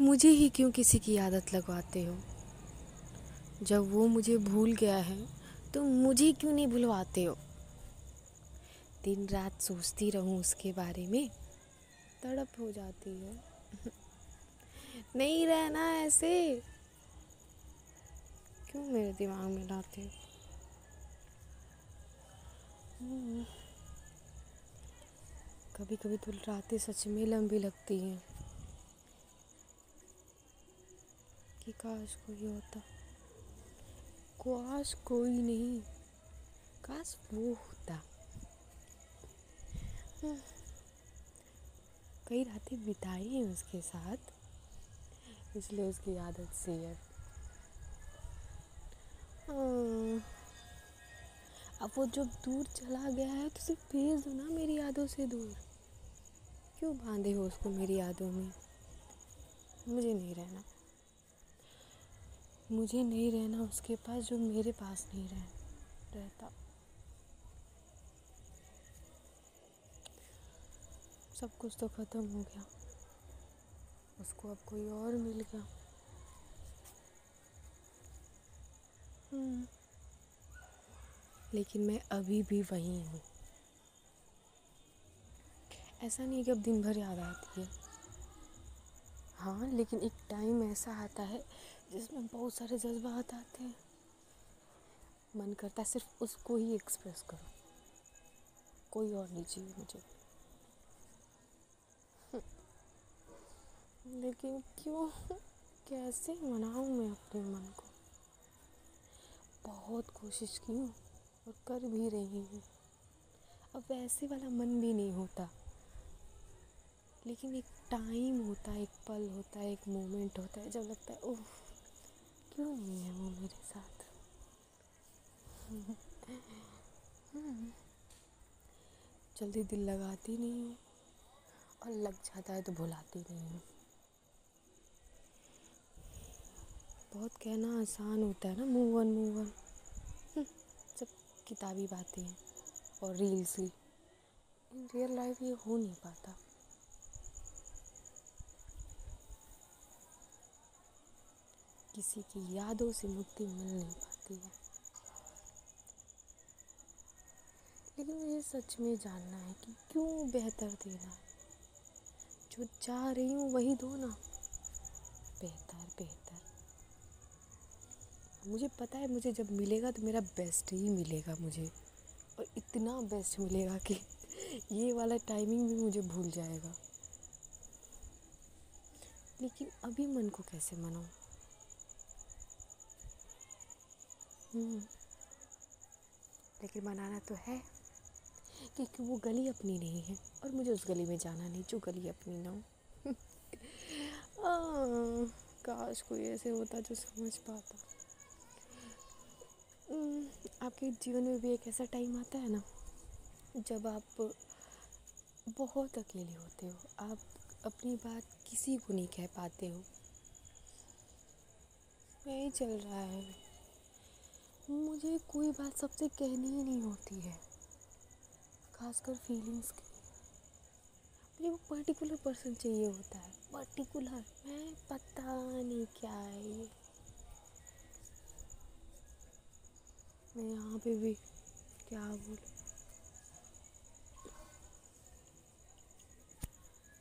मुझे ही क्यों किसी की आदत लगवाते हो? जब वो मुझे भूल गया है तो मुझे क्यों नहीं भुलवाते हो? दिन रात सोचती रहूँ उसके बारे में, तड़प हो जाती है। नहीं रहना ऐसे। क्यों मेरे दिमाग में लाते हो? हम्म। कभी कभी तो रातें सच में लंबी लगती हैं। कि काश कोई होता। काश कोई नहीं, काश वो होता। हम्म। कई रातें बिताई हैं उसके साथ, इसलिए उसकी आदत से है। हाँ। अब वो जब दूर चला गया है तो सिर्फ़ भेज दो ना मेरी यादों से दूर। क्यों बांधे हो उसको मेरी यादों में? मुझे नहीं रहना। मुझे नहीं रहना उसके पास जो मेरे पास नहीं रह, रहता। सब कुछ तो ख़त्म हो गया। उसको अब कोई और मिल गया। हम्म। लेकिन मैं अभी भी वही हूँ। ऐसा नहीं कि अब दिन भर याद आती है। हाँ लेकिन एक टाइम ऐसा आता है जिसमें बहुत सारे जज्बात आते हैं। मन करता है सिर्फ़ उसको ही एक्सप्रेस करो। कोई और नहीं चाहिए मुझे। लेकिन क्यों? कैसे मनाऊं मैं अपने मन को? बहुत कोशिश की हूँ और कर भी रही हूँ। अब वैसे वाला मन भी नहीं होता। लेकिन एक टाइम होता है एक पल होता है एक मोमेंट होता है जब लगता है, ओह क्यों नहीं है वो मेरे साथ? जल्दी दिल लगाती नहीं हूँ और लग जाता है तो भुलाती नहीं हूँ। बहुत कहना आसान होता है ना मूव वन मूव वन सब किताबी बातें हैं और रील्स ही इन रियल लाइफ ये हो नहीं पाता। किसी की यादों से मुक्ति मिल नहीं पाती है। लेकिन मुझे सच में जानना है कि क्यों बेहतर देना? जो चाह रही हूँ वही दो ना। बेहतर बेहतर। मुझे पता है, मुझे जब मिलेगा तो मेरा बेस्ट ही मिलेगा मुझे। और इतना बेस्ट मिलेगा कि ये वाला टाइमिंग भी मुझे भूल जाएगा। लेकिन अभी मन को कैसे मनाऊँ? लेकिन मनाना तो है क्योंकि वो गली अपनी नहीं है और मुझे उस गली में जाना नहीं जो गली अपनी ना हो। काश कोई ऐसे होता जो समझ पाता। हम्म, आपके जीवन में भी एक ऐसा टाइम आता है ना जब आप बहुत अकेले होते हो आप अपनी बात किसी को नहीं कह पाते हो। यही चल रहा है। मुझे कोई बात सबसे कहनी ही नहीं होती है, खासकर फीलिंग्स की मुझे वो पर्टिकुलर पर्सन चाहिए होता है। पर्टिकुलर मैं पता नहीं क्या है ये। मैं यहाँ पे भी क्या बोलूँ?